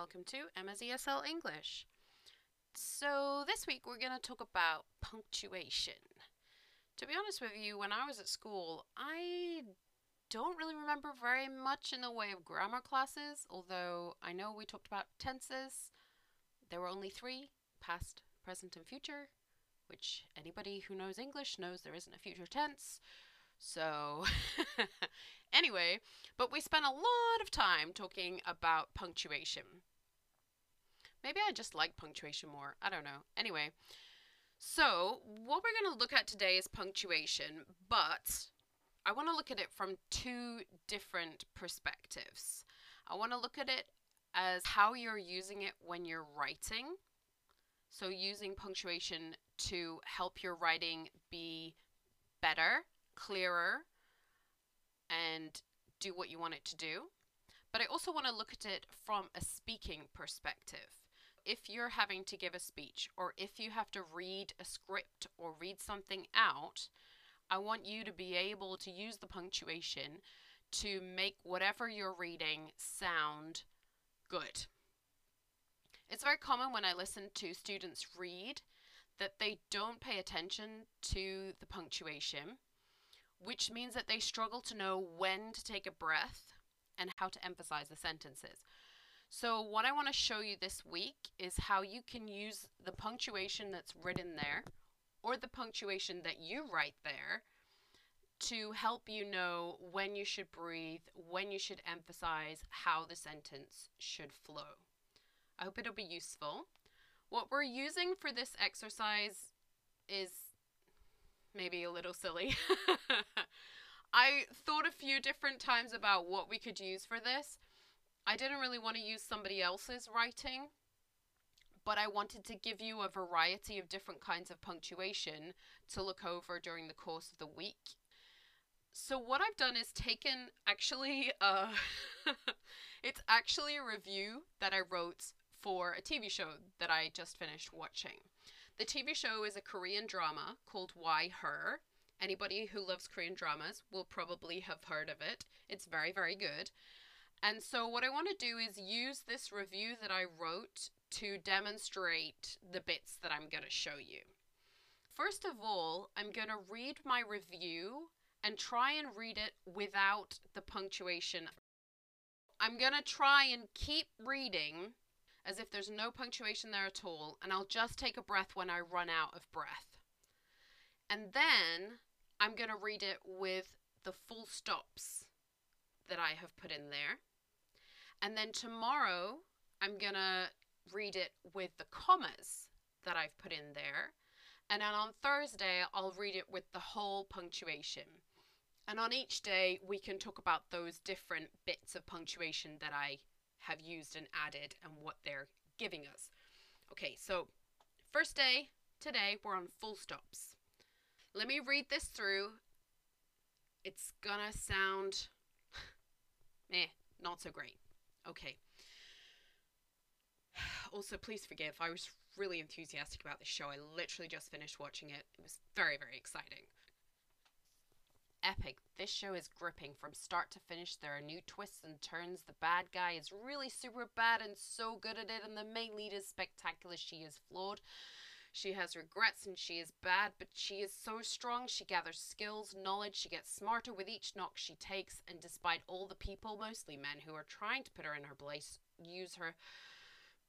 welcome to Emma's ESL English. So, this week we're going to talk about punctuation. To be honest with you, when I was at school, I don't really remember very much in the way of grammar classes, although I know we talked about tenses. There were only three past, present, and future, which anybody who knows English knows there isn't a future tense. So, anyway, but we spent a lot of time talking about punctuation. Maybe I just like punctuation more. I don't know. Anyway, so what we're going to look at today is punctuation, but I want to look at it from two different perspectives. I want to look at it as how you're using it when you're writing. So, using punctuation to help your writing be better clearer and do what you want it to do. But I also want to look at it from a speaking perspective. If you're having to give a speech, or if you have to read a script or read something out, I want you to be able to use the punctuation to make whatever you're reading sound good. It's very common when I listen to students read that they don't pay attention to the punctuation which means that they struggle to know when to take a breath and how to emphasize the sentences. So, what I want to show you this week is how you can use the punctuation that's written there or the punctuation that you write there to help you know when you should breathe, when you should emphasize, how the sentence should flow. I hope it'll be useful. What we're using for this exercise is maybe a little silly. I thought a few different times about what we could use for this. I didn't really want to use somebody else's writing, but I wanted to give you a variety of different kinds of punctuation to look over during the course of the week. So what I've done is taken actually uh it's actually a review that I wrote for a TV show that I just finished watching. The TV show is a Korean drama called Why Her. Anybody who loves Korean dramas will probably have heard of it. It's very, very good. And so, what I want to do is use this review that I wrote to demonstrate the bits that I'm going to show you. First of all, I'm going to read my review and try and read it without the punctuation. I'm going to try and keep reading as if there's no punctuation there at all, and I'll just take a breath when I run out of breath. And then I'm going to read it with the full stops that I have put in there. And then tomorrow I'm going to read it with the commas that I've put in there. And then on Thursday, I'll read it with the whole punctuation. And on each day, we can talk about those different bits of punctuation that I have used and added and what they're giving us. Okay, so first day, today, we're on full stops. Let me read this through. It's gonna sound eh, not so great. Okay. Also, please forgive, I was really enthusiastic about this show. I literally just finished watching it. It was very, very exciting epic. This show is gripping from start to finish. There are new twists and turns. The bad guy is really super bad and so good at it, and the main lead is spectacular. She is flawed. She has regrets and she is bad, but she is so strong. She gathers skills, knowledge. She gets smarter with each knock she takes, and despite all the people, mostly men, who are trying to put her in her place, use her,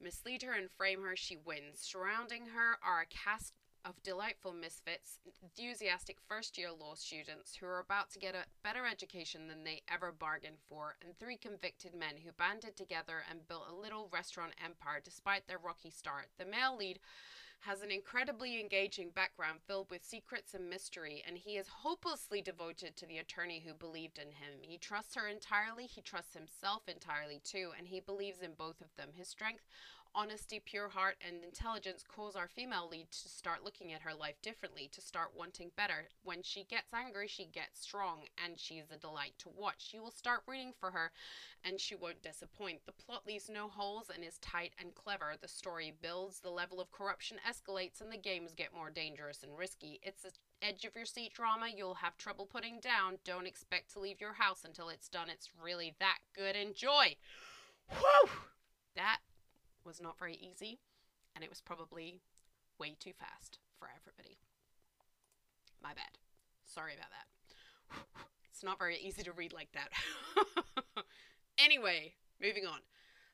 mislead her, and frame her, she wins. Surrounding her are a cast of delightful misfits, enthusiastic first year law students who are about to get a better education than they ever bargained for, and three convicted men who banded together and built a little restaurant empire despite their rocky start. The male lead has an incredibly engaging background filled with secrets and mystery, and he is hopelessly devoted to the attorney who believed in him. He trusts her entirely, he trusts himself entirely too, and he believes in both of them. His strength honesty, pure heart, and intelligence cause our female lead to start looking at her life differently, to start wanting better. When she gets angry, she gets strong, and she is a delight to watch. You will start rooting for her, and she won't disappoint. The plot leaves no holes and is tight and clever. The story builds, the level of corruption escalates, and the games get more dangerous and risky. It's a edge of your seat drama you'll have trouble putting down. Don't expect to leave your house until it's done. It's really that good. Enjoy! Whew! That was not very easy and it was probably way too fast for everybody. My bad. Sorry about that. It's not very easy to read like that. anyway, moving on.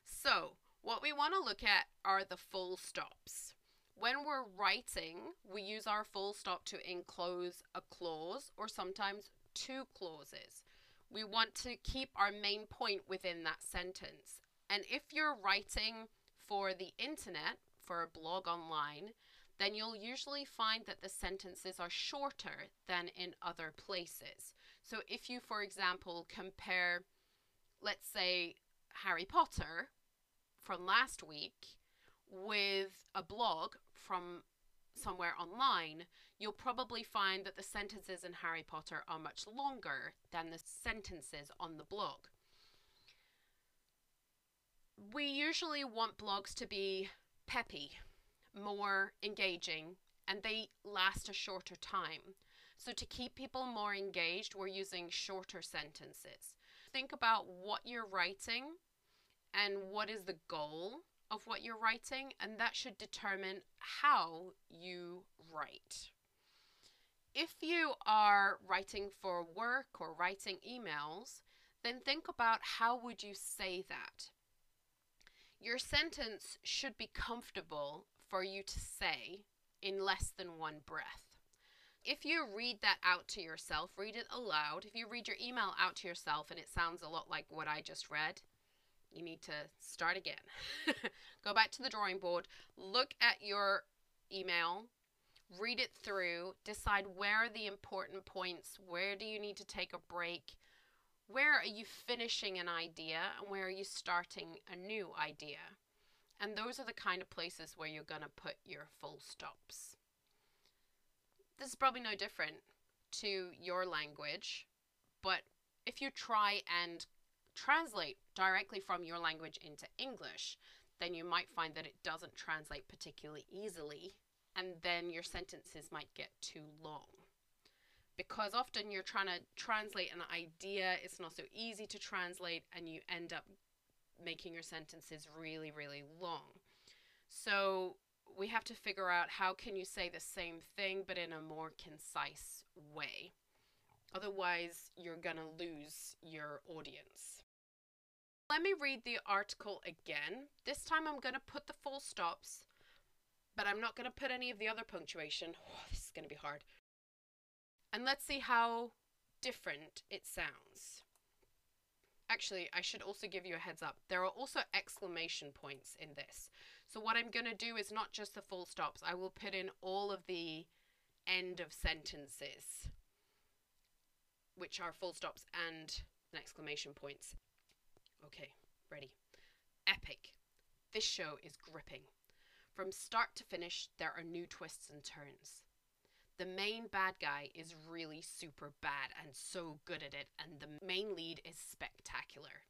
So, what we want to look at are the full stops. When we're writing, we use our full stop to enclose a clause or sometimes two clauses. We want to keep our main point within that sentence. And if you're writing for the internet, for a blog online, then you'll usually find that the sentences are shorter than in other places. So if you, for example, compare, let's say, Harry Potter from last week with a blog from somewhere online, you'll probably find that the sentences in Harry Potter are much longer than the sentences on the blog. We usually want blogs to be peppy, more engaging, and they last a shorter time. So, to keep people more engaged, we're using shorter sentences. Think about what you're writing and what is the goal of what you're writing, and that should determine how you write. If you are writing for work or writing emails, then think about how would you say that? Your sentence should be comfortable for you to say in less than one breath. If you read that out to yourself, read it aloud. If you read your email out to yourself and it sounds a lot like what I just read, you need to start again. Go back to the drawing board, look at your email, read it through, decide where are the important points, where do you need to take a break, where are you finishing an idea, and where are you starting a new idea. And those are the kind of places where you're going to put your full stops. This is probably no different to your language, but if you try and translate directly from your language into English, then you might find that it doesn't translate particularly easily, and then your sentences might get too long. Because often you're trying to translate an idea, it's not so easy to translate, and you end up making your sentences really, really long. So we have to figure out how can you say the same thing but in a more concise way. Otherwise, you're going to lose your audience. Let me read the article again. This time I'm going to put the full stops, but I'm not going to put any of the other punctuation. Oh, this is going to be hard. And let's see how different it sounds. Actually, I should also give you a heads up. There are also exclamation points in this. So what I'm going to do is not just the full stops. I will put in all of the end of sentences, which are full stops and exclamation points. Okay, ready. Epic. This show is gripping. From start to finish, there are new twists and turns. The main bad guy is really super bad and so good at it, and the main lead is spectacular.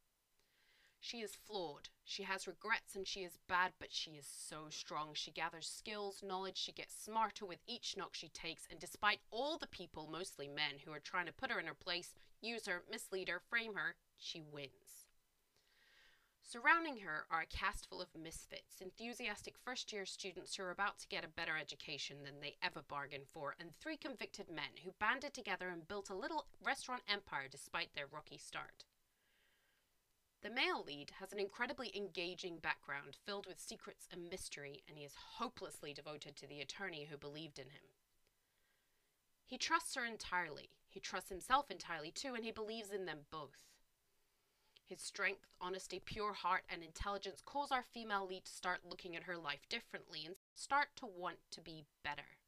She is flawed. She has regrets and she is bad, but she is so strong. She gathers skills, knowledge, she gets smarter with each knock she takes, and despite all the people, mostly men, who are trying to put her in her place, use her, mislead her, frame her, she wins. Surrounding her are a cast full of misfits, enthusiastic first year students who are about to get a better education than they ever bargained for, and three convicted men who banded together and built a little restaurant empire despite their rocky start. The male lead has an incredibly engaging background filled with secrets and mystery, and he is hopelessly devoted to the attorney who believed in him. He trusts her entirely, he trusts himself entirely too, and he believes in them both. His strength, honesty, pure heart, and intelligence cause our female lead to start looking at her life differently and start to want to be better.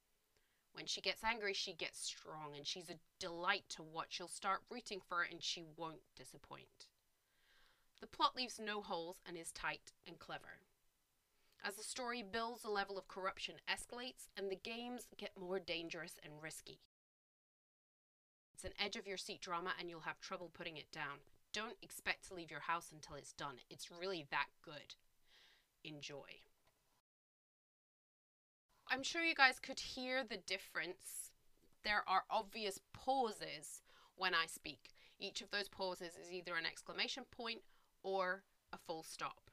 When she gets angry, she gets strong, and she's a delight to watch. You'll start rooting for her, and she won't disappoint. The plot leaves no holes and is tight and clever. As the story builds, the level of corruption escalates, and the games get more dangerous and risky. It's an edge of your seat drama, and you'll have trouble putting it down. Don't expect to leave your house until it's done. It's really that good. Enjoy. I'm sure you guys could hear the difference. There are obvious pauses when I speak. Each of those pauses is either an exclamation point or a full stop.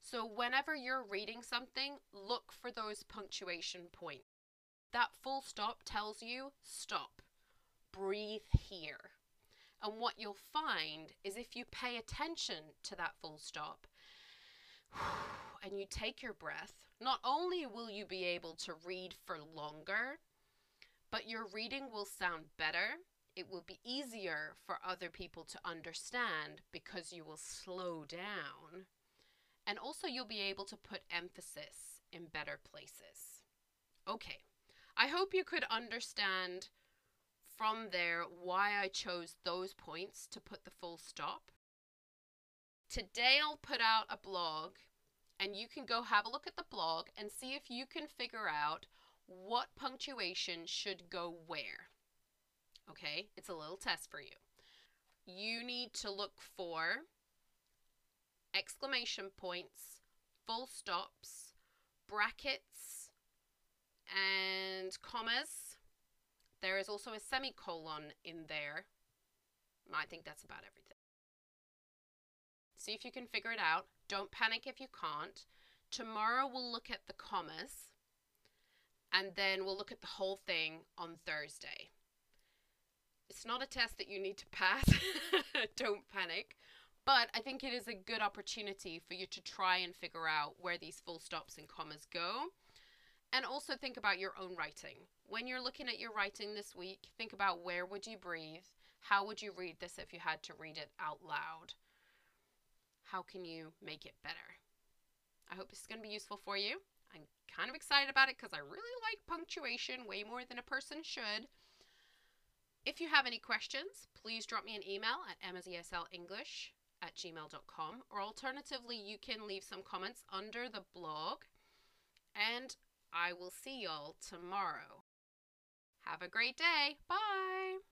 So, whenever you're reading something, look for those punctuation points. That full stop tells you stop, breathe here. And what you'll find is if you pay attention to that full stop and you take your breath, not only will you be able to read for longer, but your reading will sound better. It will be easier for other people to understand because you will slow down. And also, you'll be able to put emphasis in better places. Okay, I hope you could understand from there why I chose those points to put the full stop. Today, I'll put out a blog, and you can go have a look at the blog and see if you can figure out what punctuation should go where. Okay, it's a little test for you. You need to look for exclamation points, full stops, brackets, and commas. There is also a semicolon in there. I think that's about everything. See if you can figure it out. Don't panic if you can't. Tomorrow we'll look at the commas and then we'll look at the whole thing on Thursday. It's not a test that you need to pass. Don't panic. But I think it is a good opportunity for you to try and figure out where these full stops and commas go. And also think about your own writing. When you're looking at your writing this week, think about where would you breathe? How would you read this if you had to read it out loud? How can you make it better? I hope this is going to be useful for you. I'm kind of excited about it because I really like punctuation way more than a person should. If you have any questions, please drop me an email at emmaseslenglish at gmail.com or alternatively, you can leave some comments under the blog and I will see y'all tomorrow. Have a great day. Bye.